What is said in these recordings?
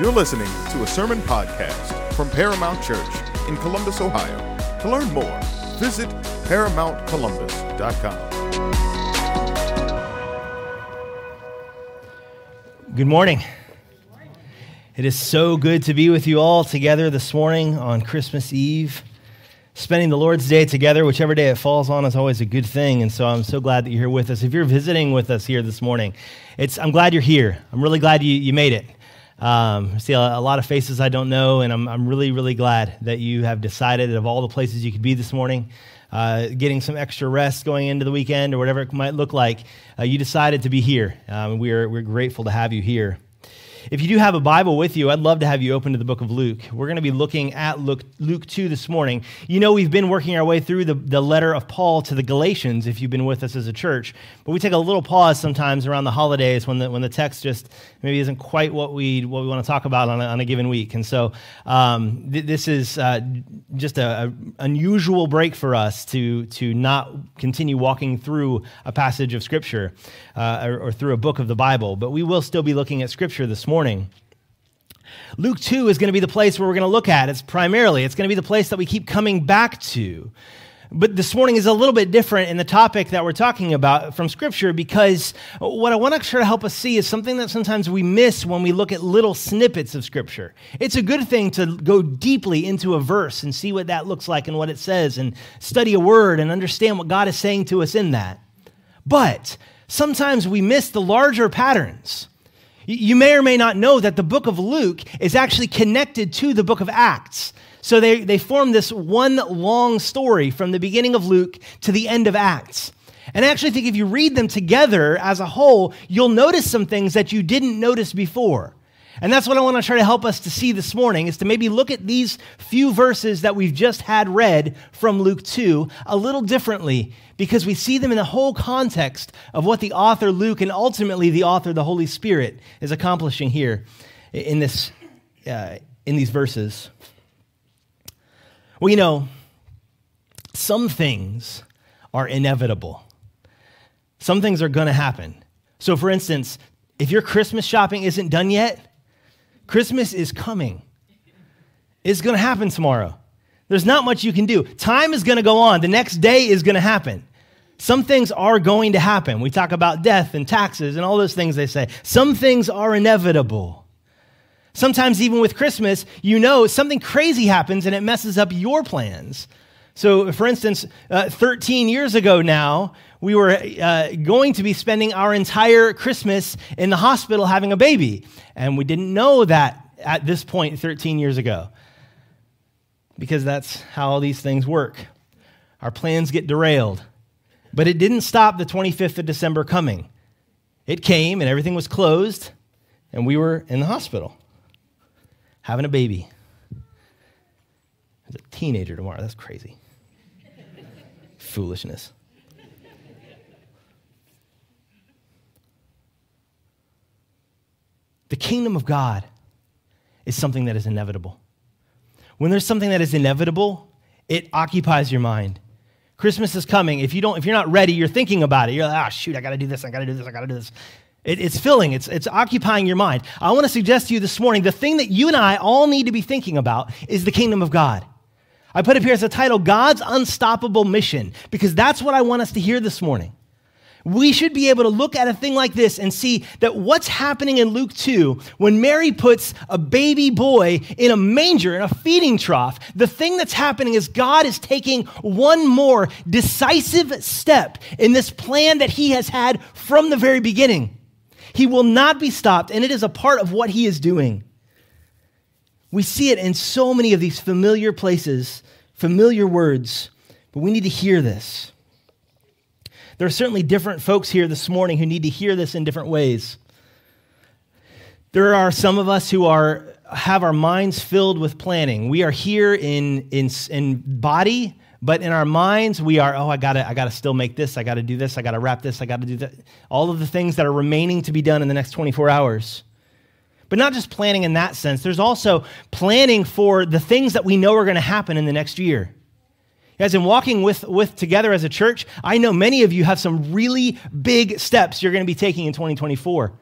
You're listening to a sermon podcast from Paramount Church in Columbus, Ohio. To learn more, visit ParamountColumbus.com. Good morning. It is so good to be with you all together this morning on Christmas Eve. Spending the Lord's Day together, whichever day it falls on, is always a good thing. And so I'm so glad that you're here with us. If you're visiting with us here this morning, it's, I'm glad you're here. I'm really glad you, you made it. Um, see a, a, lot of faces I don't know, and I'm, I'm really, really glad that you have decided of all the places you could be this morning, uh, getting some extra rest going into the weekend or whatever it might look like, uh, you decided to be here. Um, we're, we're grateful to have you here. If you do have a Bible with you, I'd love to have you open to the book of Luke. We're going to be looking at Luke, Luke 2 this morning. You know, we've been working our way through the, the letter of Paul to the Galatians, if you've been with us as a church. But we take a little pause sometimes around the holidays when the, when the text just maybe isn't quite what we, what we want to talk about on a, on a given week. And so um, th- this is uh, just an unusual break for us to, to not continue walking through a passage of Scripture uh, or, or through a book of the Bible. But we will still be looking at Scripture this morning. Luke 2 is going to be the place where we're going to look at. It's primarily, it's going to be the place that we keep coming back to. But this morning is a little bit different in the topic that we're talking about from Scripture because what I want to try to help us see is something that sometimes we miss when we look at little snippets of Scripture. It's a good thing to go deeply into a verse and see what that looks like and what it says and study a word and understand what God is saying to us in that. But sometimes we miss the larger patterns. You may or may not know that the book of Luke is actually connected to the book of Acts. So they, they form this one long story from the beginning of Luke to the end of Acts. And I actually think if you read them together as a whole, you'll notice some things that you didn't notice before. And that's what I want to try to help us to see this morning is to maybe look at these few verses that we've just had read from Luke 2 a little differently because we see them in the whole context of what the author Luke and ultimately the author the Holy Spirit is accomplishing here in this uh, in these verses. Well, you know, some things are inevitable. Some things are going to happen. So for instance, if your Christmas shopping isn't done yet, Christmas is coming. It's going to happen tomorrow. There's not much you can do. Time is going to go on. The next day is going to happen. Some things are going to happen. We talk about death and taxes and all those things they say. Some things are inevitable. Sometimes, even with Christmas, you know something crazy happens and it messes up your plans. So, for instance, uh, 13 years ago now, we were uh, going to be spending our entire Christmas in the hospital having a baby. And we didn't know that at this point 13 years ago because that's how all these things work. Our plans get derailed. But it didn't stop the 25th of December coming. It came and everything was closed, and we were in the hospital having a baby. As a teenager tomorrow. That's crazy. Foolishness. The kingdom of God is something that is inevitable. When there's something that is inevitable, it occupies your mind. Christmas is coming. If you don't, if you're not ready, you're thinking about it. You're like, ah, oh, shoot, I got to do this. I got to do this. I got to do this. It, it's filling. It's it's occupying your mind. I want to suggest to you this morning the thing that you and I all need to be thinking about is the kingdom of God. I put up here as a title, God's Unstoppable Mission, because that's what I want us to hear this morning. We should be able to look at a thing like this and see that what's happening in Luke 2 when Mary puts a baby boy in a manger, in a feeding trough, the thing that's happening is God is taking one more decisive step in this plan that he has had from the very beginning. He will not be stopped, and it is a part of what he is doing. We see it in so many of these familiar places, familiar words, but we need to hear this. There are certainly different folks here this morning who need to hear this in different ways. There are some of us who are have our minds filled with planning. We are here in, in, in body, but in our minds, we are, oh, I gotta, I gotta still make this, I gotta do this, I gotta wrap this, I gotta do that. All of the things that are remaining to be done in the next 24 hours. But not just planning in that sense, there's also planning for the things that we know are gonna happen in the next year. Guys, in walking with, with together as a church, I know many of you have some really big steps you're going to be taking in 2024.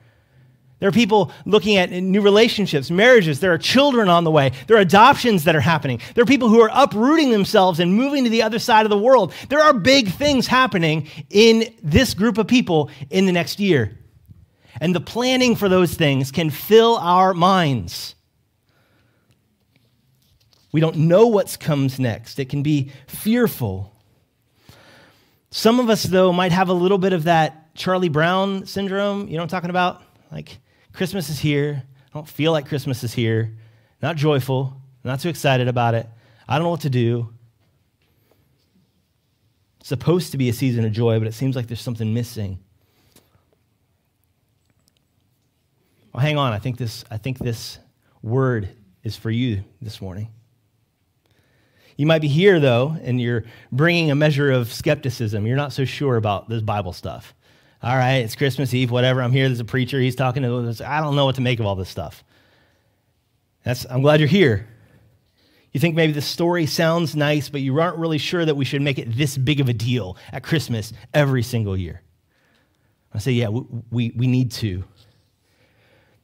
There are people looking at new relationships, marriages. There are children on the way. There are adoptions that are happening. There are people who are uprooting themselves and moving to the other side of the world. There are big things happening in this group of people in the next year. And the planning for those things can fill our minds. We don't know what comes next. It can be fearful. Some of us, though, might have a little bit of that Charlie Brown syndrome. You know what I'm talking about? Like, Christmas is here. I don't feel like Christmas is here. Not joyful. Not too excited about it. I don't know what to do. It's supposed to be a season of joy, but it seems like there's something missing. Well, hang on. I think this, I think this word is for you this morning. You might be here, though, and you're bringing a measure of skepticism. You're not so sure about this Bible stuff all right, it's Christmas Eve, whatever. I'm here. There's a preacher. He's talking to us. I don't know what to make of all this stuff. That's, I'm glad you're here. You think maybe the story sounds nice, but you aren't really sure that we should make it this big of a deal at Christmas every single year. I say, yeah, we, we, we need to.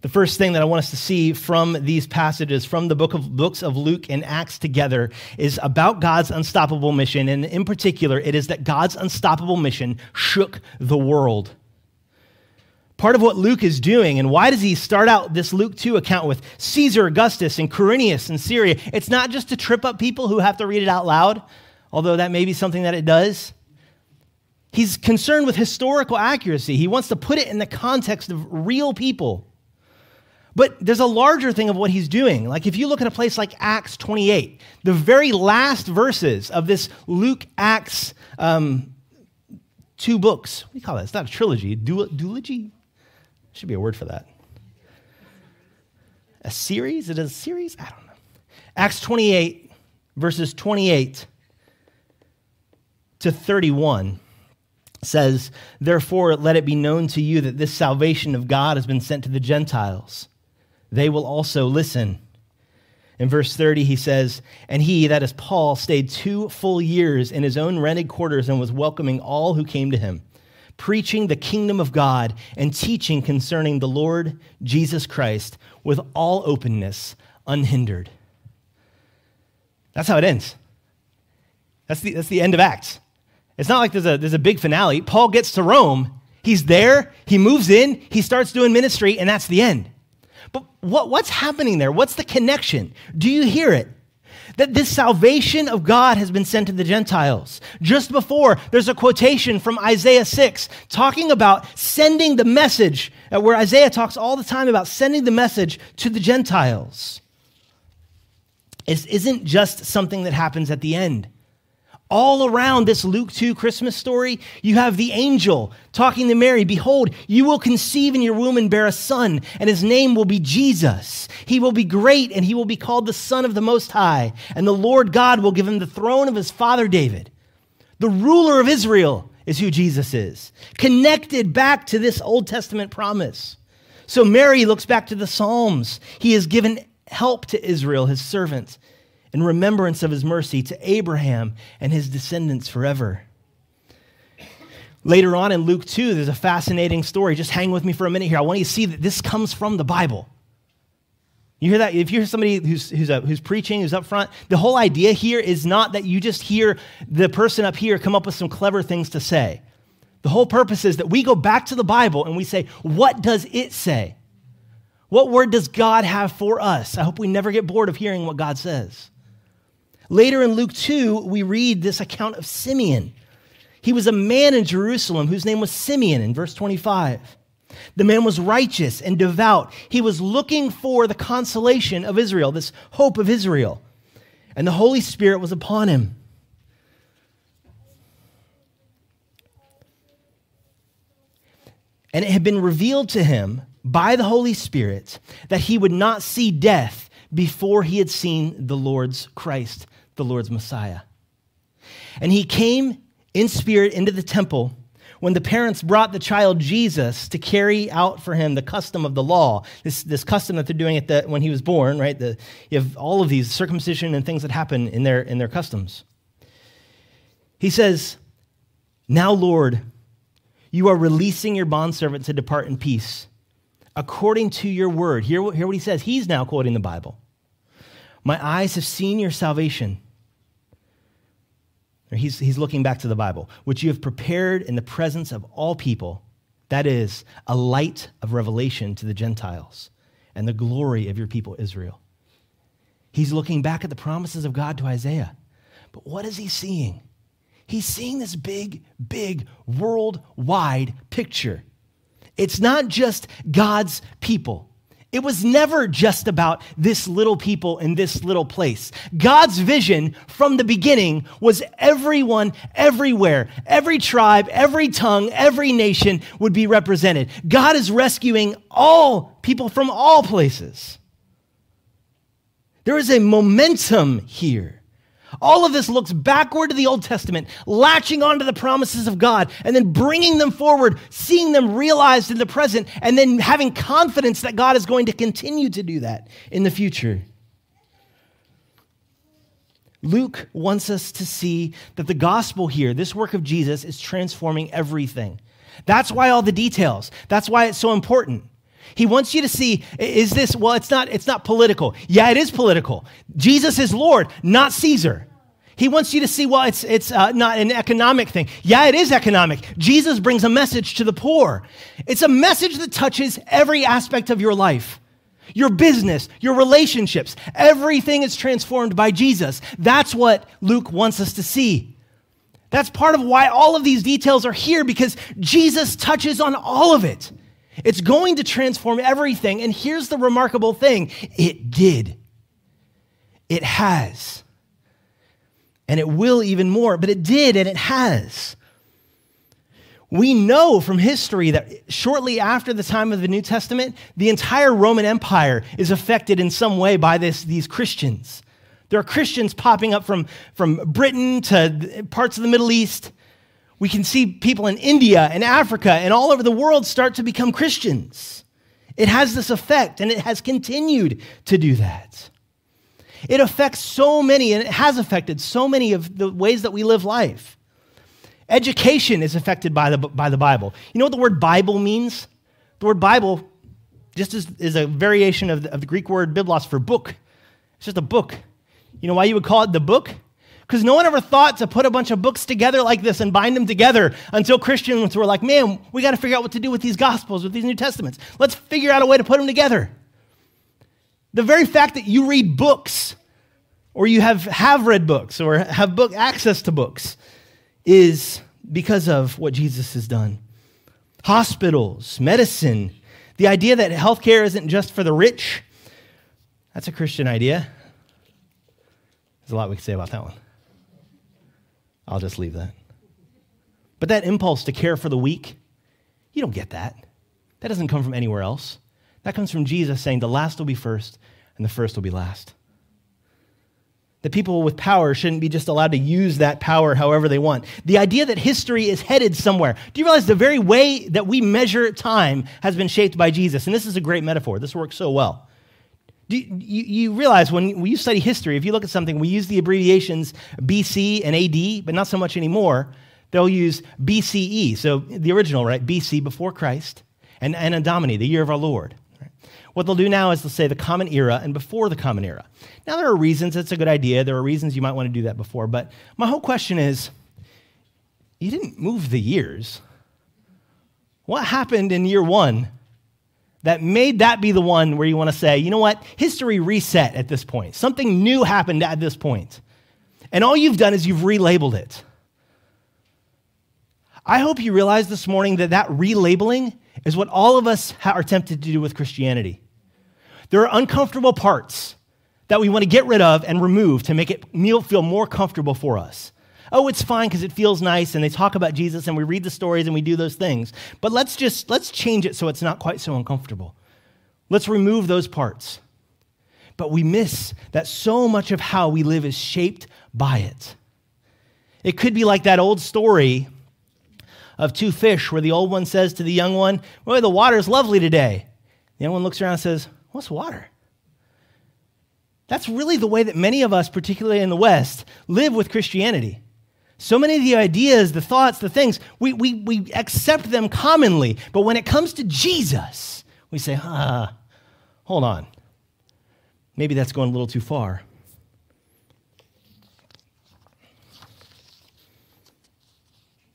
The first thing that I want us to see from these passages, from the book of, books of Luke and Acts together, is about God's unstoppable mission. And in particular, it is that God's unstoppable mission shook the world. Part of what Luke is doing, and why does he start out this Luke 2 account with Caesar Augustus and Quirinius in Syria? It's not just to trip up people who have to read it out loud, although that may be something that it does. He's concerned with historical accuracy. He wants to put it in the context of real people. But there's a larger thing of what he's doing. Like if you look at a place like Acts 28, the very last verses of this Luke Acts um, two books. What do you call that? It's not a trilogy. Du- duology? Should be a word for that. A series? It is a series? I don't know. Acts 28, verses 28 to 31 says, Therefore, let it be known to you that this salvation of God has been sent to the Gentiles they will also listen. In verse 30, he says, And he, that is Paul, stayed two full years in his own rented quarters and was welcoming all who came to him, preaching the kingdom of God and teaching concerning the Lord Jesus Christ with all openness, unhindered. That's how it ends. That's the, that's the end of Acts. It's not like there's a, there's a big finale. Paul gets to Rome, he's there, he moves in, he starts doing ministry, and that's the end. But what, what's happening there? What's the connection? Do you hear it? That this salvation of God has been sent to the Gentiles. Just before, there's a quotation from Isaiah 6 talking about sending the message, uh, where Isaiah talks all the time about sending the message to the Gentiles. It isn't just something that happens at the end all around this Luke 2 Christmas story, you have the angel talking to Mary Behold, you will conceive in your womb and bear a son, and his name will be Jesus. He will be great, and he will be called the Son of the Most High, and the Lord God will give him the throne of his father David. The ruler of Israel is who Jesus is, connected back to this Old Testament promise. So Mary looks back to the Psalms. He has given help to Israel, his servant in remembrance of his mercy to Abraham and his descendants forever. Later on in Luke 2, there's a fascinating story. Just hang with me for a minute here. I want you to see that this comes from the Bible. You hear that? If you're somebody who's, who's, uh, who's preaching, who's up front, the whole idea here is not that you just hear the person up here come up with some clever things to say. The whole purpose is that we go back to the Bible and we say, what does it say? What word does God have for us? I hope we never get bored of hearing what God says. Later in Luke 2, we read this account of Simeon. He was a man in Jerusalem whose name was Simeon in verse 25. The man was righteous and devout. He was looking for the consolation of Israel, this hope of Israel. And the Holy Spirit was upon him. And it had been revealed to him by the Holy Spirit that he would not see death before he had seen the Lord's Christ the Lord's Messiah. And he came in spirit into the temple when the parents brought the child Jesus to carry out for him the custom of the law, this, this custom that they're doing at the, when he was born, right? The, you have all of these circumcision and things that happen in their, in their customs. He says, Now, Lord, you are releasing your bondservant to depart in peace according to your word. Hear, hear what he says. He's now quoting the Bible. My eyes have seen your salvation. He's, he's looking back to the Bible, which you have prepared in the presence of all people. That is a light of revelation to the Gentiles and the glory of your people, Israel. He's looking back at the promises of God to Isaiah. But what is he seeing? He's seeing this big, big worldwide picture. It's not just God's people. It was never just about this little people in this little place. God's vision from the beginning was everyone, everywhere, every tribe, every tongue, every nation would be represented. God is rescuing all people from all places. There is a momentum here. All of this looks backward to the Old Testament, latching onto the promises of God, and then bringing them forward, seeing them realized in the present, and then having confidence that God is going to continue to do that in the future. Luke wants us to see that the gospel here, this work of Jesus, is transforming everything. That's why all the details, that's why it's so important. He wants you to see is this well it's not it's not political. Yeah, it is political. Jesus is Lord, not Caesar. He wants you to see well it's it's uh, not an economic thing. Yeah, it is economic. Jesus brings a message to the poor. It's a message that touches every aspect of your life. Your business, your relationships, everything is transformed by Jesus. That's what Luke wants us to see. That's part of why all of these details are here because Jesus touches on all of it. It's going to transform everything. And here's the remarkable thing it did. It has. And it will even more, but it did and it has. We know from history that shortly after the time of the New Testament, the entire Roman Empire is affected in some way by this, these Christians. There are Christians popping up from, from Britain to parts of the Middle East we can see people in India and Africa and all over the world start to become Christians. It has this effect, and it has continued to do that. It affects so many, and it has affected so many of the ways that we live life. Education is affected by the, by the Bible. You know what the word Bible means? The word Bible just is, is a variation of the, of the Greek word biblos for book. It's just a book. You know why you would call it the book? Because no one ever thought to put a bunch of books together like this and bind them together until Christians were like, man, we got to figure out what to do with these Gospels, with these New Testaments. Let's figure out a way to put them together. The very fact that you read books, or you have, have read books, or have book access to books, is because of what Jesus has done. Hospitals, medicine, the idea that healthcare isn't just for the rich, that's a Christian idea. There's a lot we could say about that one. I'll just leave that. But that impulse to care for the weak, you don't get that. That doesn't come from anywhere else. That comes from Jesus saying the last will be first and the first will be last. The people with power shouldn't be just allowed to use that power however they want. The idea that history is headed somewhere. Do you realize the very way that we measure time has been shaped by Jesus? And this is a great metaphor. This works so well. Do you, you, realize when, you study history, if you look at something, we use the abbreviations BC and AD, but not so much anymore. They'll use BCE, so the original, right? BC, before Christ, and Anno Domini, the year of our Lord. What they'll do now is they'll say the common era and before the common era. Now, there are reasons it's a good idea. There are reasons you might want to do that before, but my whole question is you didn't move the years. What happened in year one that made that be the one where you want to say, you know what, history reset at this point. Something new happened at this point. And all you've done is you've relabeled it. I hope you realize this morning that that relabeling is what all of us are tempted to do with Christianity. There are uncomfortable parts that we want to get rid of and remove to make it feel more comfortable for us oh, it's fine because it feels nice, and they talk about Jesus, and we read the stories, and we do those things. But let's just let's change it so it's not quite so uncomfortable. Let's remove those parts. But we miss that so much of how we live is shaped by it. It could be like that old story of two fish where the old one says to the young one, Boy, the water's lovely today. The young one looks around and says, What's water? That's really the way that many of us, particularly in the West, live with Christianity. So many of the ideas, the thoughts, the things, we, we, we accept them commonly. But when it comes to Jesus, We say, ah, hold on. Maybe that's going a little too far.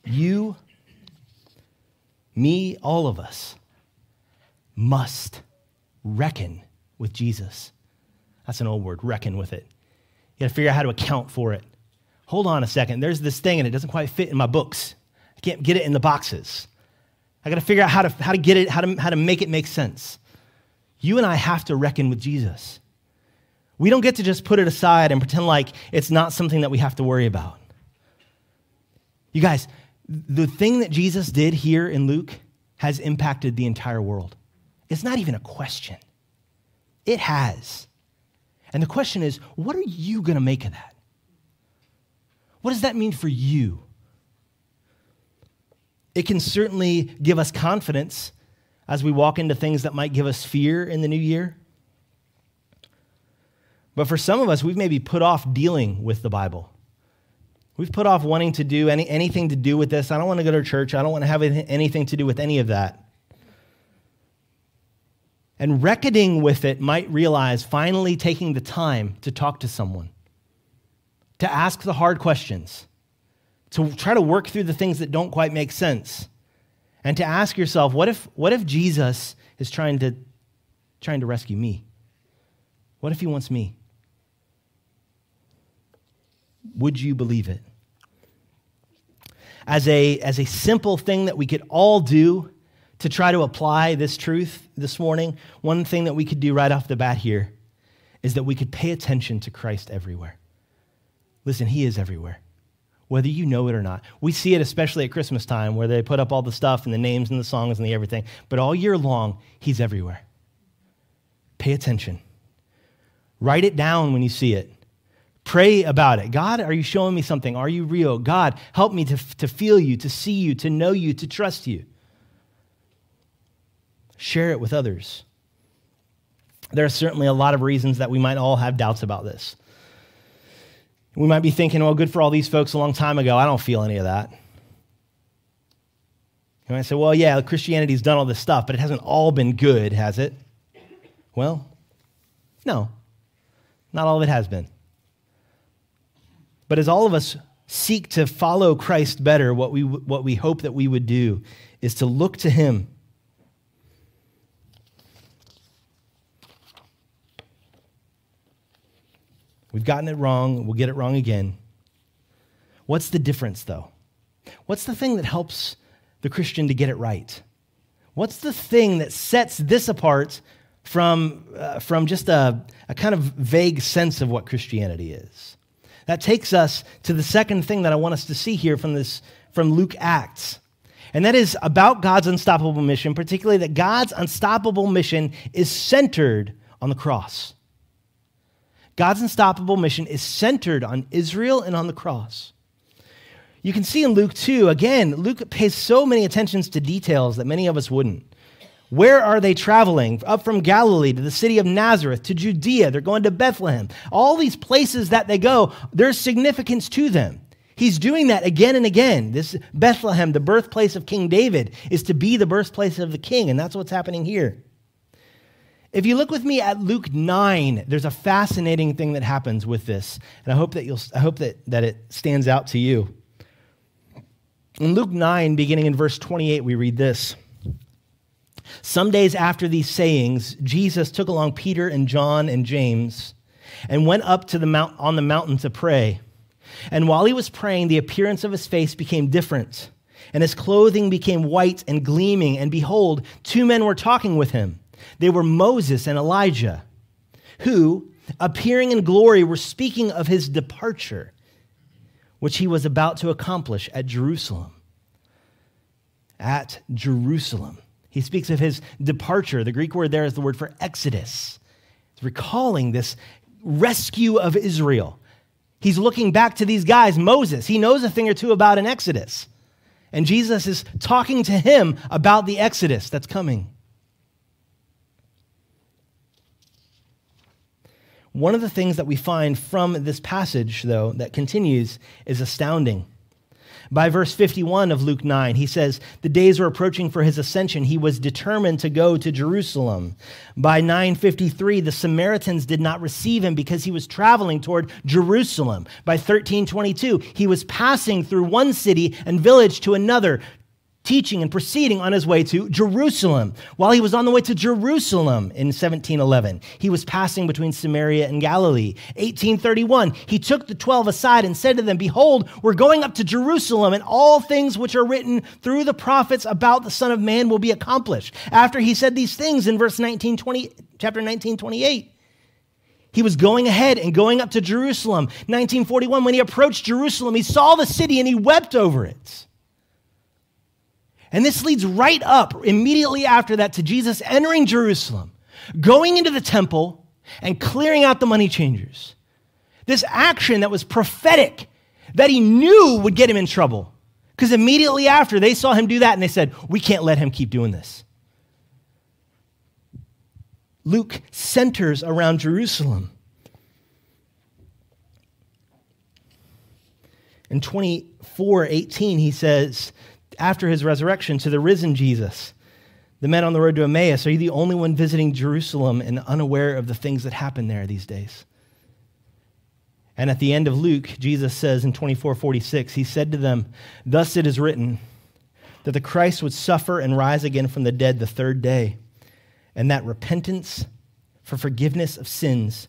You, me, all of us must reckon with Jesus. That's an old word, reckon with it. You got to figure out how to account for it. Hold on a second. There's this thing and it doesn't quite fit in my books. I can't get it in the boxes. I got to figure out how to, how to get it, how to, how to make it make sense. You and I have to reckon with Jesus. We don't get to just put it aside and pretend like it's not something that we have to worry about. You guys, the thing that Jesus did here in Luke has impacted the entire world. It's not even a question, it has. And the question is, what are you going to make of that? What does that mean for you? It can certainly give us confidence as we walk into things that might give us fear in the new year. But for some of us, we've maybe put off dealing with the Bible. We've put off wanting to do any, anything to do with this. I don't want to go to church. I don't want to have anything to do with any of that. And reckoning with it might realize finally taking the time to talk to someone, to ask the hard questions, to try to work through the things that don't quite make sense, and to ask yourself, what if, what if Jesus is trying to, trying to rescue me? What if he wants me? Would you believe it? As a, as a simple thing that we could all do to try to apply this truth this morning, one thing that we could do right off the bat here is that we could pay attention to Christ everywhere. Listen, He is everywhere, whether you know it or not. We see it especially at Christmas time where they put up all the stuff and the names and the songs and the everything, but all year long, He's everywhere. Pay attention. Write it down when you see it. Pray about it. God, are you showing me something? Are you real? God, help me to, to feel you, to see you, to know you, to trust you. Share it with others. There are certainly a lot of reasons that we might all have doubts about this. We might be thinking, well, good for all these folks a long time ago. I don't feel any of that. You might say, well, yeah, Christianity's done all this stuff, but it hasn't all been good, has it? Well, no, not all of it has been. But as all of us seek to follow Christ better, what we, what we hope that we would do is to look to Him. We've gotten it wrong, we'll get it wrong again. What's the difference, though? What's the thing that helps the Christian to get it right? What's the thing that sets this apart from, uh, from just a, a kind of vague sense of what Christianity is? That takes us to the second thing that I want us to see here from this from Luke Acts. And that is about God's unstoppable mission, particularly that God's unstoppable mission is centered on the cross. God's unstoppable mission is centered on Israel and on the cross. You can see in Luke 2, again, Luke pays so many attentions to details that many of us wouldn't. Where are they traveling? Up from Galilee to the city of Nazareth to Judea. They're going to Bethlehem. All these places that they go, there's significance to them. He's doing that again and again. This Bethlehem, the birthplace of King David, is to be the birthplace of the king, and that's what's happening here. If you look with me at Luke 9, there's a fascinating thing that happens with this, and I hope that, you'll, I hope that, that it stands out to you. In Luke 9, beginning in verse 28, we read this. Some days after these sayings, Jesus took along Peter and John and James and went up to the mount, on the mountain to pray. And while he was praying, the appearance of his face became different, and his clothing became white and gleaming. And behold, two men were talking with him. They were Moses and Elijah, who, appearing in glory, were speaking of his departure, which he was about to accomplish at Jerusalem. At Jerusalem. He speaks of his departure. The Greek word there is the word for exodus. It's recalling this rescue of Israel. He's looking back to these guys, Moses. He knows a thing or two about an exodus. And Jesus is talking to him about the exodus that's coming. One of the things that we find from this passage, though, that continues is astounding. By verse 51 of Luke 9, he says, The days were approaching for his ascension. He was determined to go to Jerusalem. By 953, the Samaritans did not receive him because he was traveling toward Jerusalem. By 1322, he was passing through one city and village to another, teaching and proceeding on his way to Jerusalem. While he was on the way to Jerusalem in 1711, he was passing between Samaria and Galilee. 1831, he took the 12 aside and said to them, Behold, we're going up to Jerusalem, and all things which are written through the prophets about the Son of Man will be accomplished. After he said these things in verse 19, 20, chapter 19, 28, he was going ahead and going up to Jerusalem. 1941, when he approached Jerusalem, he saw the city and he wept over it. And this leads right up immediately after that to Jesus entering Jerusalem, going into the temple, and clearing out the money changers. This action that was prophetic, that he knew would get him in trouble. Because immediately after, they saw him do that and they said, We can't let him keep doing this. Luke centers around Jerusalem. In 24 18, he says, after his resurrection to the risen Jesus. The men on the road to Emmaus, are you the only one visiting Jerusalem and unaware of the things that happen there these days? And at the end of Luke, Jesus says in 24:46, he said to them, "Thus it is written that the Christ would suffer and rise again from the dead the third day, and that repentance for forgiveness of sins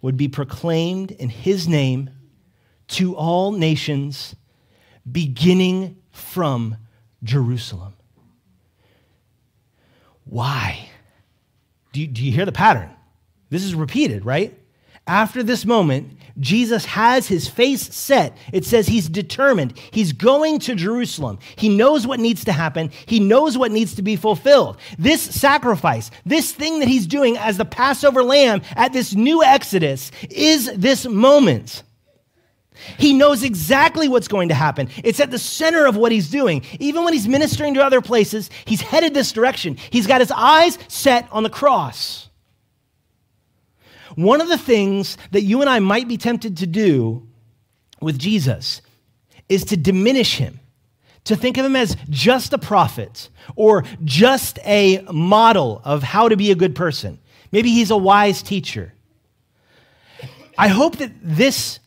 would be proclaimed in his name to all nations, beginning from Jerusalem. Why? Do you, do you hear the pattern? This is repeated, right? After this moment, Jesus has his face set. It says he's determined. He's going to Jerusalem. He knows what needs to happen. He knows what needs to be fulfilled. This sacrifice, this thing that he's doing as the Passover lamb at this new Exodus, is this moment. He knows exactly what's going to happen. It's at the center of what he's doing. Even when he's ministering to other places, he's headed this direction. He's got his eyes set on the cross. One of the things that you and I might be tempted to do with Jesus is to diminish him, to think of him as just a prophet or just a model of how to be a good person. Maybe he's a wise teacher. I hope that this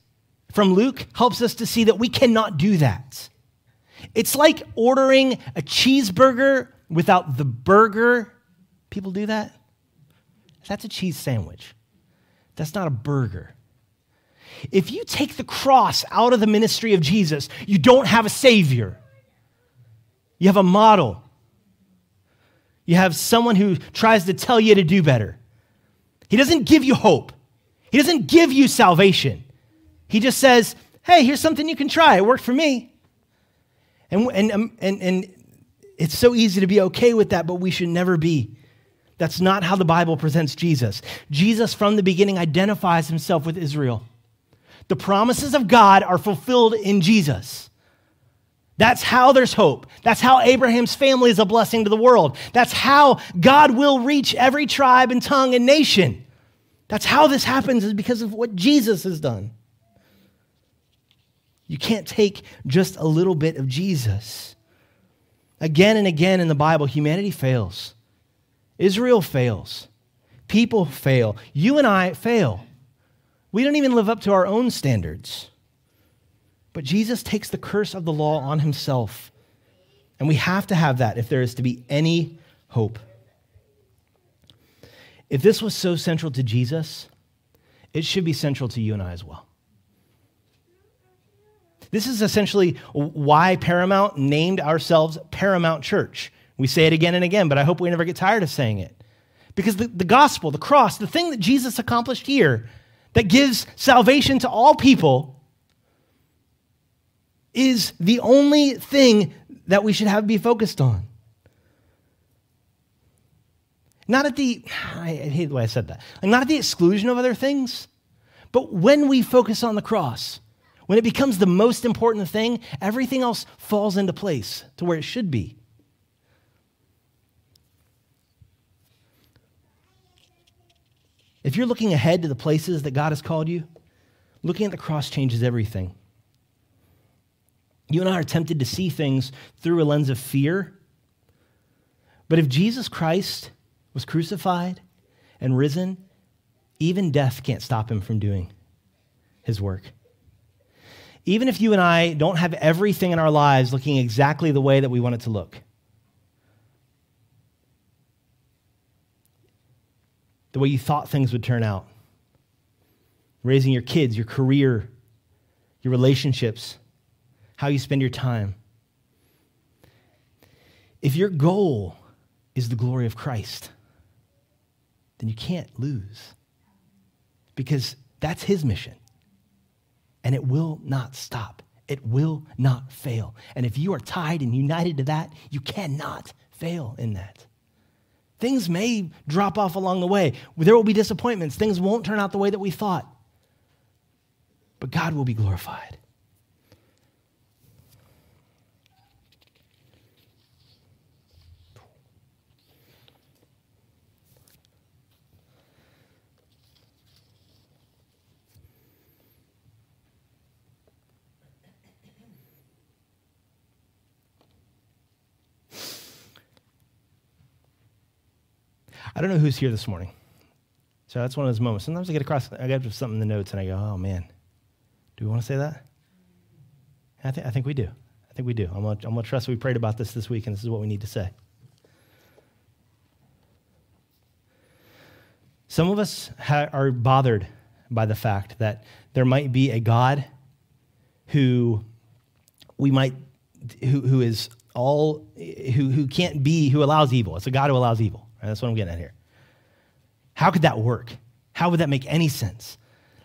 from Luke helps us to see that we cannot do that. It's like ordering a cheeseburger without the burger. People do that? That's a cheese sandwich. That's not a burger. If you take the cross out of the ministry of Jesus, you don't have a savior. You have a model. You have someone who tries to tell you to do better. He doesn't give you hope, He doesn't give you salvation. He just says, hey, here's something you can try. It worked for me. And, and, um, and, and it's so easy to be okay with that, but we should never be. That's not how the Bible presents Jesus. Jesus, from the beginning, identifies himself with Israel. The promises of God are fulfilled in Jesus. That's how there's hope. That's how Abraham's family is a blessing to the world. That's how God will reach every tribe and tongue and nation. That's how this happens, is because of what Jesus has done. You can't take just a little bit of Jesus. Again and again in the Bible, humanity fails. Israel fails. People fail. You and I fail. We don't even live up to our own standards. But Jesus takes the curse of the law on himself. And we have to have that if there is to be any hope. If this was so central to Jesus, it should be central to you and I as well. This is essentially why Paramount named ourselves Paramount Church. We say it again and again, but I hope we never get tired of saying it. Because the, the gospel, the cross, the thing that Jesus accomplished here that gives salvation to all people is the only thing that we should have be focused on. Not at the, I hate the way I said that, not at the exclusion of other things, but when we focus on the cross, when it becomes the most important thing, everything else falls into place to where it should be. If you're looking ahead to the places that God has called you, looking at the cross changes everything. You and I are tempted to see things through a lens of fear. But if Jesus Christ was crucified and risen, even death can't stop him from doing his work. Even if you and I don't have everything in our lives looking exactly the way that we want it to look, the way you thought things would turn out, raising your kids, your career, your relationships, how you spend your time. If your goal is the glory of Christ, then you can't lose because that's his mission. And it will not stop. It will not fail. And if you are tied and united to that, you cannot fail in that. Things may drop off along the way. There will be disappointments. Things won't turn out the way that we thought. But God will be glorified. I don't know who's here this morning. So that's one of those moments. Sometimes I get across, I get something in the notes and I go, oh man, do we want to say that? I, th- I think we do. I think we do. I'm going to trust we prayed about this this week and this is what we need to say. Some of us ha- are bothered by the fact that there might be a God who we might, who, who is all, who, who can't be, who allows evil. It's a God who allows evil. Right? That's what I'm getting at here. How could that work? How would that make any sense?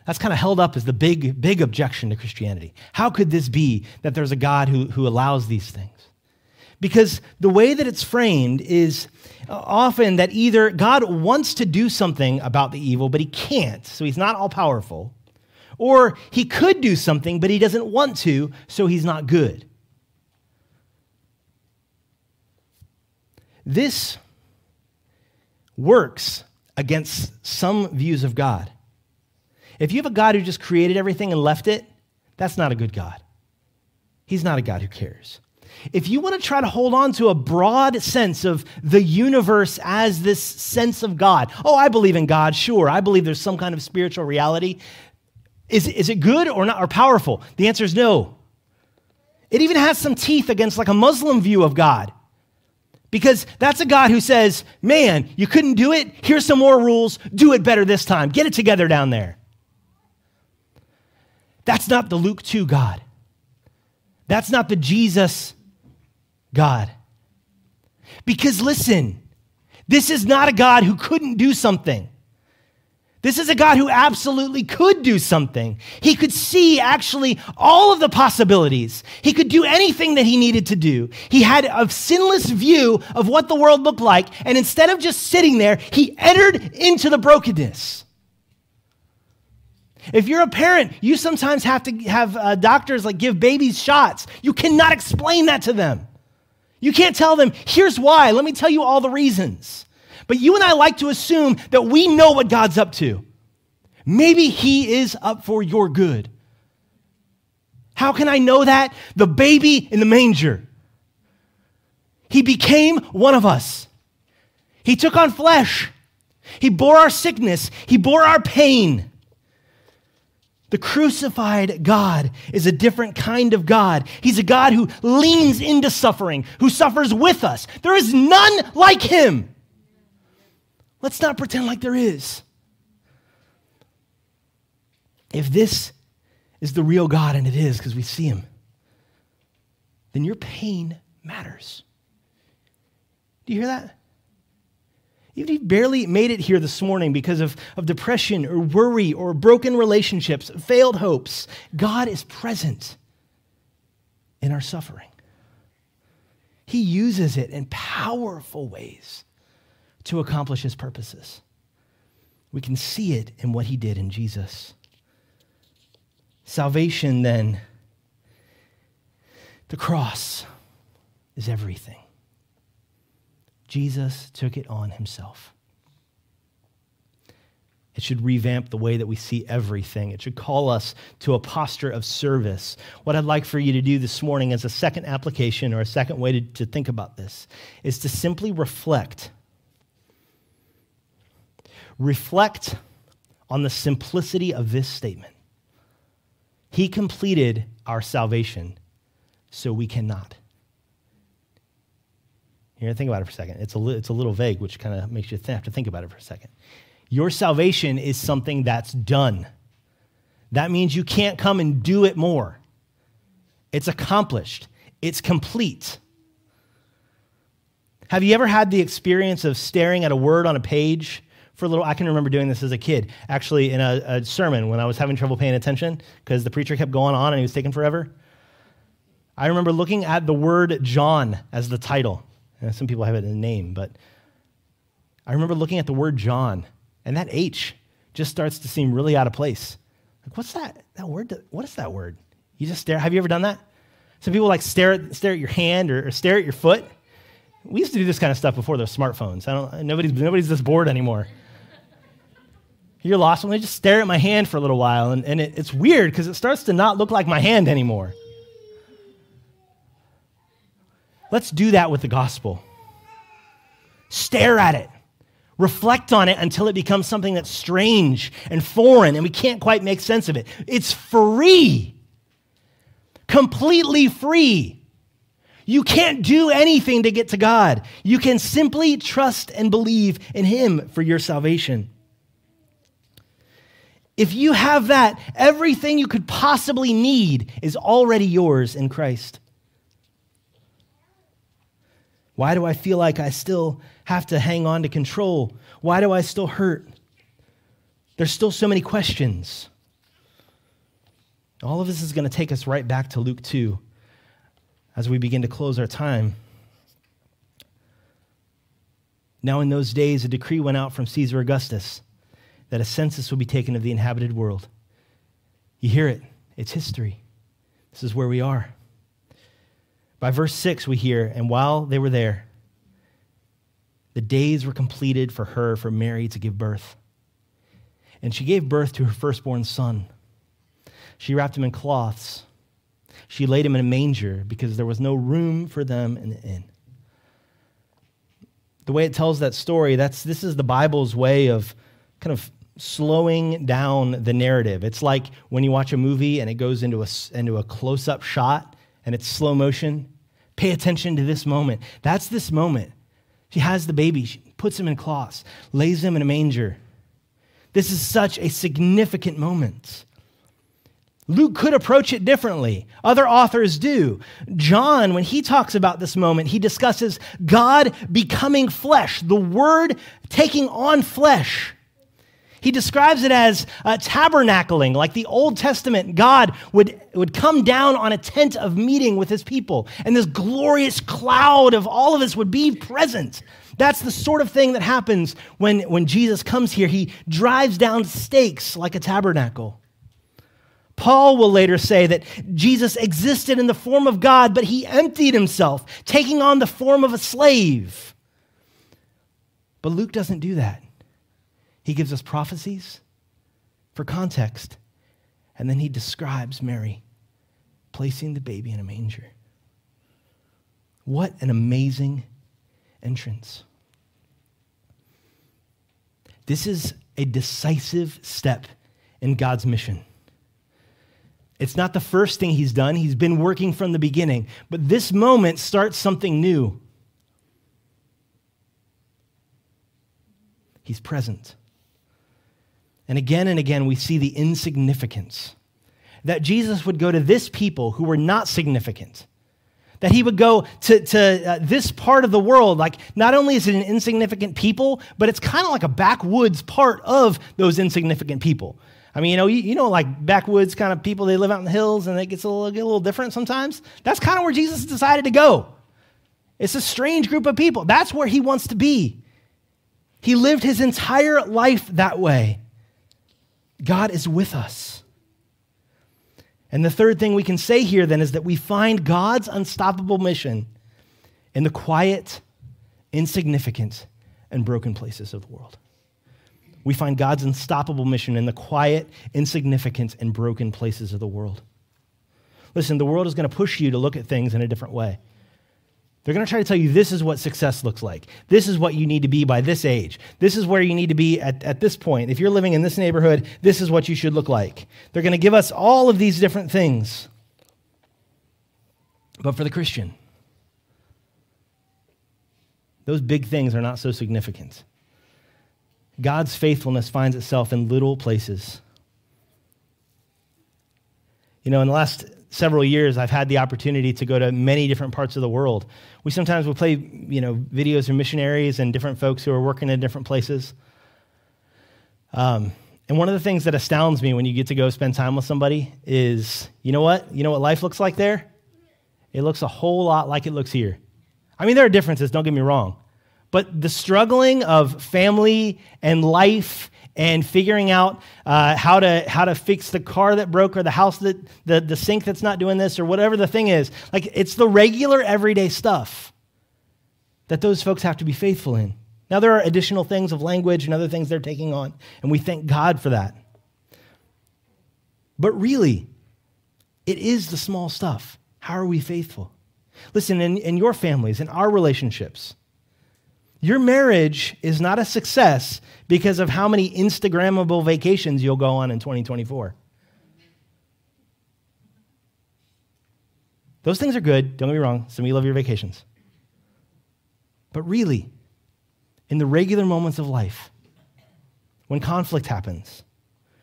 That's kind of held up as the big, big objection to Christianity. How could this be that there's a God who, who allows these things? Because the way that it's framed is uh, often that either God wants to do something about the evil, but he can't, so he's not all powerful, or he could do something, but he doesn't want to, so he's not good. This works against some views of God. If you have a God who just created everything and left it, that's not a good God. He's not a God who cares. If you want to try to hold on to a broad sense of the universe as this sense of God, oh, I believe in God, sure, I believe there's some kind of spiritual reality. Is, is it good or not or powerful? The answer is no. It even has some teeth against like a Muslim view of God. Because that's a God who says, man, you couldn't do it. Here's some more rules. Do it better this time. Get it together down there. That's not the Luke 2 God. That's not the Jesus God. Because listen, this is not a God who couldn't do something. This is a God who absolutely could do something. He could see actually all of the possibilities. He could do anything that he needed to do. He had a sinless view of what the world looked like, and instead of just sitting there, he entered into the brokenness. If you're a parent, you sometimes have to have uh, doctors like give babies shots. You cannot explain that to them. You can't tell them, here's why. Let me tell you all the reasons. But you and I like to assume that we know what God's up to. Maybe He is up for your good. How can I know that? The baby in the manger. He became one of us. He took on flesh. He bore our sickness. He bore our pain. The crucified God is a different kind of God. He's a God who leans into suffering, who suffers with us. There is none like him. Let's not pretend like there is. If this is the real God, and it is because we see him, then your pain matters. Do you hear that? Even if you barely made it here this morning because of, of depression or worry or broken relationships, failed hopes, God is present in our suffering. He uses it in powerful ways to accomplish his purposes. We can see it in what he did in Jesus. Salvation, then, the cross is everything. Jesus took it on himself. It should revamp the way that we see everything. It should call us to a posture of service. What I'd like for you to do this morning as a second application or a second way to, to think about this is to simply reflect. Reflect on the simplicity of this statement. He completed our salvation, so we cannot. Here, think about it for a second. It's a, li- it's a little vague, which kind of makes you th- have to think about it for a second. Your salvation is something that's done. That means you can't come and do it more. It's accomplished, it's complete. Have you ever had the experience of staring at a word on a page for a little? I can remember doing this as a kid, actually, in a, a sermon when I was having trouble paying attention because the preacher kept going on and he was taking forever. I remember looking at the word John as the title. And some people have it in a name, but I remember looking at the word John and that H just starts to seem really out of place. Like, what's that? That word? What is that word? You just stare. Have you ever done that? Some people like stare at, stare at your hand or, or stare at your foot. We used to do this kind of stuff before those smartphones. I don't, nobody's, nobody's this bored anymore. You're lost. Let me just stare at my hand for a little while. And, and it, it's weird because it starts to not look like my hand anymore. Let's do that with the gospel. Stare at it reflect on it until it becomes something that's strange and foreign and we can't quite make sense of it. It's free, completely free. You can't do anything to get to God. You can simply trust and believe in Him for your salvation. If you have that, everything you could possibly need is already yours in Christ. Why do I feel like I still have to hang on to control? Why do I still hurt? There's still so many questions. All of this is going to take us right back to Luke 2 as we begin to close our time. Now, in those days, a decree went out from Caesar Augustus that a census will be taken of the inhabited world. You hear it, it's history. This is where we are. By verse 6, we hear, and while they were there, the days were completed for her, for Mary, to give birth. And she gave birth to her firstborn son. She wrapped him in cloths. She laid him in a manger because there was no room for them in the inn. The way it tells that story, that's, this is the Bible's way of kind of slowing down the narrative. It's like when you watch a movie and it goes into a, into a close up shot and it's slow motion. Pay attention to this moment. That's this moment. She has the baby, she puts him in cloths, lays him in a manger. This is such a significant moment. Luke could approach it differently. Other authors do. John, when he talks about this moment, he discusses God becoming flesh, the Word taking on flesh. He describes it as uh, tabernacling, like the Old Testament. God would, would come down on a tent of meeting with his people, and this glorious cloud of all of us would be present. That's the sort of thing that happens when, when Jesus comes here. He drives down stakes like a tabernacle. Paul will later say that Jesus existed in the form of God, but he emptied himself, taking on the form of a slave. But Luke doesn't do that. He gives us prophecies for context, and then he describes Mary placing the baby in a manger. What an amazing entrance. This is a decisive step in God's mission. It's not the first thing he's done, he's been working from the beginning. But this moment starts something new. He's present. And again and again, we see the insignificance that Jesus would go to this people who were not significant. That he would go to, to uh, this part of the world. Like, not only is it an insignificant people, but it's kind of like a backwoods part of those insignificant people. I mean, you know, you, you, know, like backwoods kind of people, they live out in the hills and it gets a little, get a little different sometimes. That's kind of where Jesus decided to go. It's a strange group of people. That's where he wants to be. He lived his entire life that way. God is with us. And the third thing we can say here then is that we find God's unstoppable mission in the quiet, insignificant, and broken places of the world. We find God's unstoppable mission in the quiet, insignificant, and broken places of the world. Listen, the world is going to push you to look at things in a different way. They're going to try to tell you this is what success looks like. This is what you need to be by this age. This is where you need to be at, at this point. If you're living in this neighborhood, this is what you should look like. They're going to give us all of these different things. But for the Christian, those big things are not so significant. God's faithfulness finds itself in little places. You know, in the last several years, I've had the opportunity to go to many different parts of the world. We sometimes will play, you know, videos of missionaries and different folks who are working in different places. Um, and one of the things that astounds me when you get to go spend time with somebody is, you know what? You know what life looks like there? It looks a whole lot like it looks here. I mean, there are differences, don't get me wrong. But the struggling of family and life and figuring out uh, how, to, how to fix the car that broke or the house that the, the sink that's not doing this or whatever the thing is. Like it's the regular everyday stuff that those folks have to be faithful in. Now there are additional things of language and other things they're taking on and we thank god for that. But really it is the small stuff. How are we faithful? Listen in, in your families in our relationships your marriage is not a success because of how many Instagrammable vacations you'll go on in 2024. Those things are good, don't get me wrong. Some of you love your vacations. But really, in the regular moments of life, when conflict happens,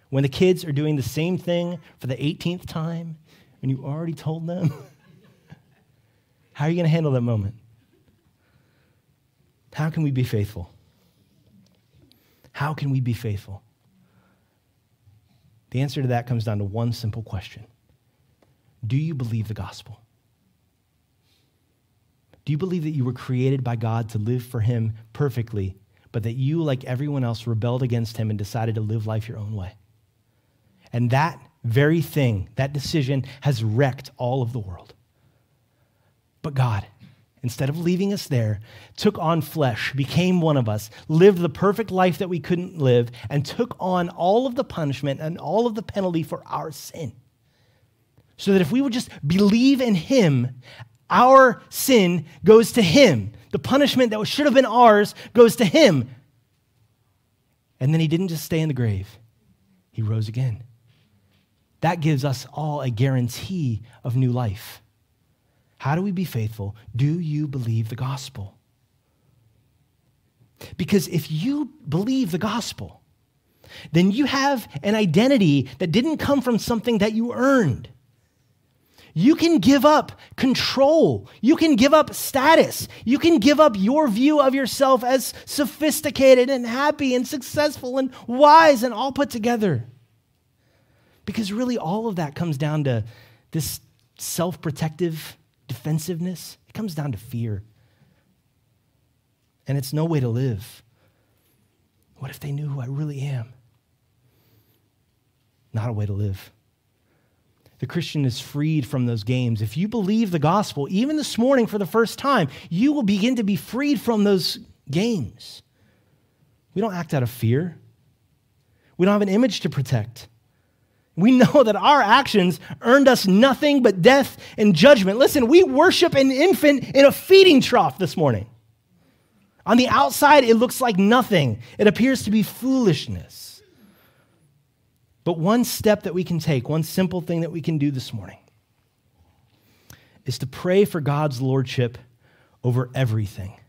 when the kids are doing the same thing for the 18th time and you already told them, how are you going to handle that moment? How can we be faithful? How can we be faithful? The answer to that comes down to one simple question Do you believe the gospel? Do you believe that you were created by God to live for Him perfectly, but that you, like everyone else, rebelled against Him and decided to live life your own way? And that very thing, that decision, has wrecked all of the world. But God, instead of leaving us there, took on flesh, became one of us, lived the perfect life that we couldn't live, and took on all of the punishment and all of the penalty for our sin. So that if we would just believe in Him, our sin goes to Him. The punishment that should have been ours goes to Him. And then He didn't just stay in the grave, He rose again. That gives us all a guarantee of new life. How do we be faithful? Do you believe the gospel? Because if you believe the gospel, then you have an identity that didn't come from something that you earned. You can give up control. You can give up status. You can give up your view of yourself as sophisticated and happy and successful and wise and all put together. Because really, all of that comes down to this self protective defensiveness, it comes down to fear. And it's no way to live. What if they knew who I really am? Not a way to live. The Christian is freed from those games. If you believe the gospel, even this morning for the first time, you will begin to be freed from those games. We don't act out of fear. We don't have an image to protect. We know that our actions earned us nothing but death and judgment. Listen, we worship an infant in a feeding trough this morning. On the outside, it looks like nothing, it appears to be foolishness. But one step that we can take, one simple thing that we can do this morning, is to pray for God's lordship over everything,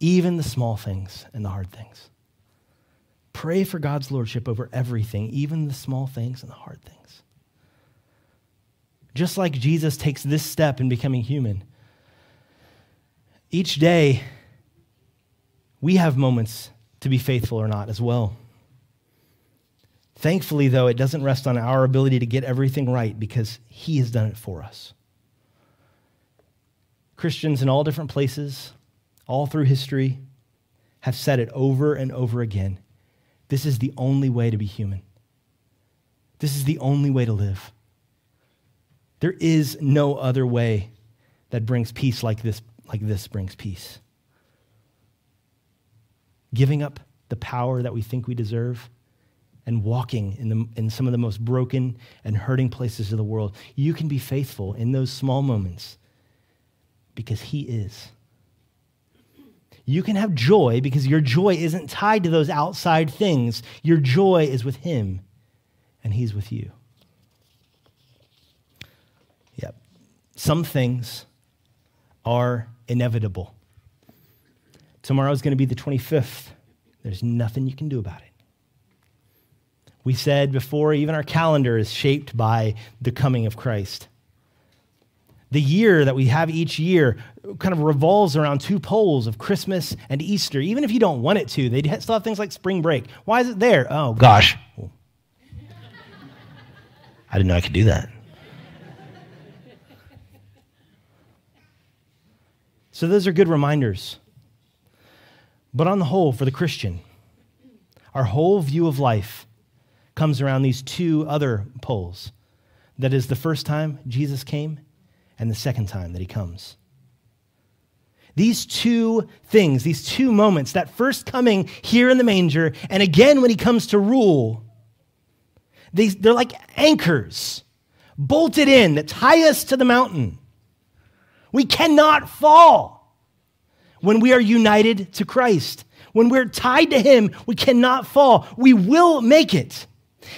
even the small things and the hard things. Pray for God's lordship over everything, even the small things and the hard things. Just like Jesus takes this step in becoming human, each day we have moments to be faithful or not as well. Thankfully, though, it doesn't rest on our ability to get everything right because He has done it for us. Christians in all different places, all through history, have said it over and over again this is the only way to be human. This is the only way to live. There is no other way that brings peace like this, like this brings peace. Giving up the power that we think we deserve and walking in, the, in some of the most broken and hurting places of the world. You can be faithful in those small moments because He is. You can have joy because your joy isn't tied to those outside things. Your joy is with Him, and He's with you. Yep. Some things are inevitable. Tomorrow is going to be the 25th. There's nothing you can do about it. We said before, even our calendar is shaped by the coming of Christ. The year that we have each year kind of revolves around two poles of Christmas and Easter. Even if you don't want it to, they still have things like spring break. Why is it there? Oh, gosh. I didn't know I could do that. So, those are good reminders. But on the whole, for the Christian, our whole view of life comes around these two other poles. That is the first time Jesus came and the second time that he comes. These two things, these two moments, that first coming here in the manger, and again when he comes to rule, they, they're like anchors bolted in that tie us to the mountain. We cannot fall when we are united to Christ. When we're tied to him, we cannot fall. We will make it.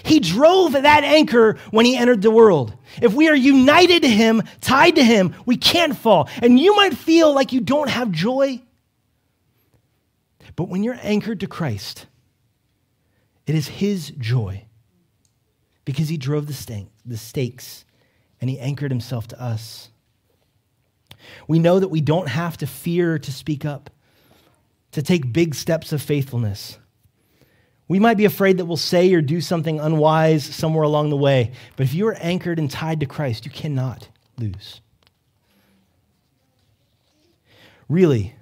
He drove that anchor when he entered the world. If we are united to him, tied to him, we can't fall. And you might feel like you don't have joy. But when you're anchored to Christ, it is his joy because he drove the, the stakes and he anchored himself to us. We know that we don't have to fear to speak up, to take big steps of faithfulness. We might be afraid that we'll say or do something unwise somewhere along the way, but if you are anchored and tied to Christ, you cannot lose. Really,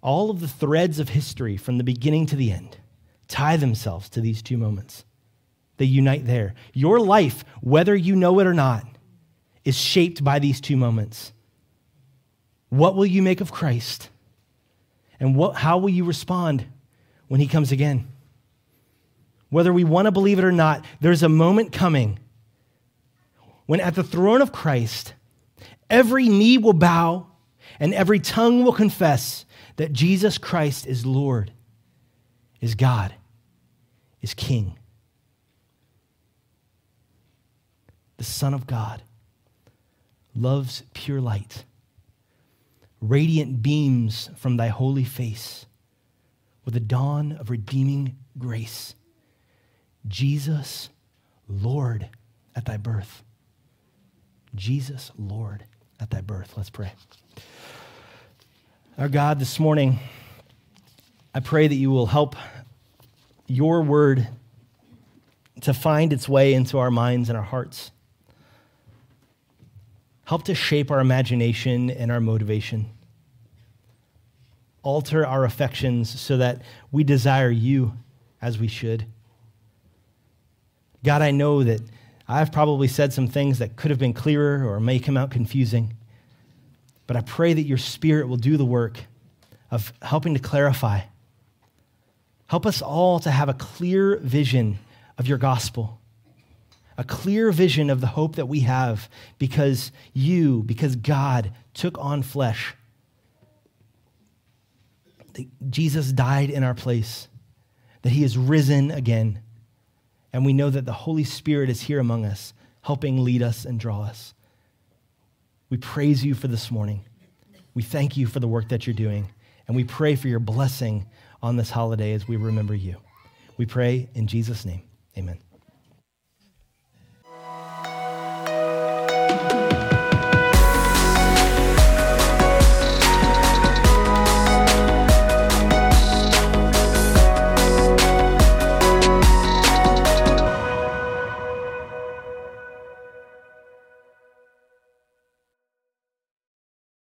all of the threads of history from the beginning to the end tie themselves to these two moments. They unite there. Your life, whether you know it or not, is shaped by these two moments. What will you make of Christ? And what, how will you respond when he comes again? whether we want to believe it or not, there's a moment coming when at the throne of Christ, every knee will bow and every tongue will confess that Jesus Christ is Lord, is God, is King, the Son of God, loves pure light, radiant beams from thy holy face, with the dawn of redeeming grace. Jesus, Lord, at thy birth. Jesus, Lord, at thy birth. Let's pray. Our God, this morning, I pray that you will help your word to find its way into our minds and our hearts. Help to shape our imagination and our motivation. Alter our affections so that we desire you as we should. God, I know that I've probably said some things that could have been clearer or may come out confusing. But I pray that your spirit will do the work of helping to clarify. Help us all to have a clear vision of your gospel, a clear vision of the hope that we have because you, because God took on flesh. Jesus died in our place, that he is risen again and we know that the Holy Spirit is here among us, helping lead us and draw us. We praise you for this morning. We thank you for the work that you're doing. And we pray for your blessing on this holiday as we remember you. We pray in Jesus' name. Amen.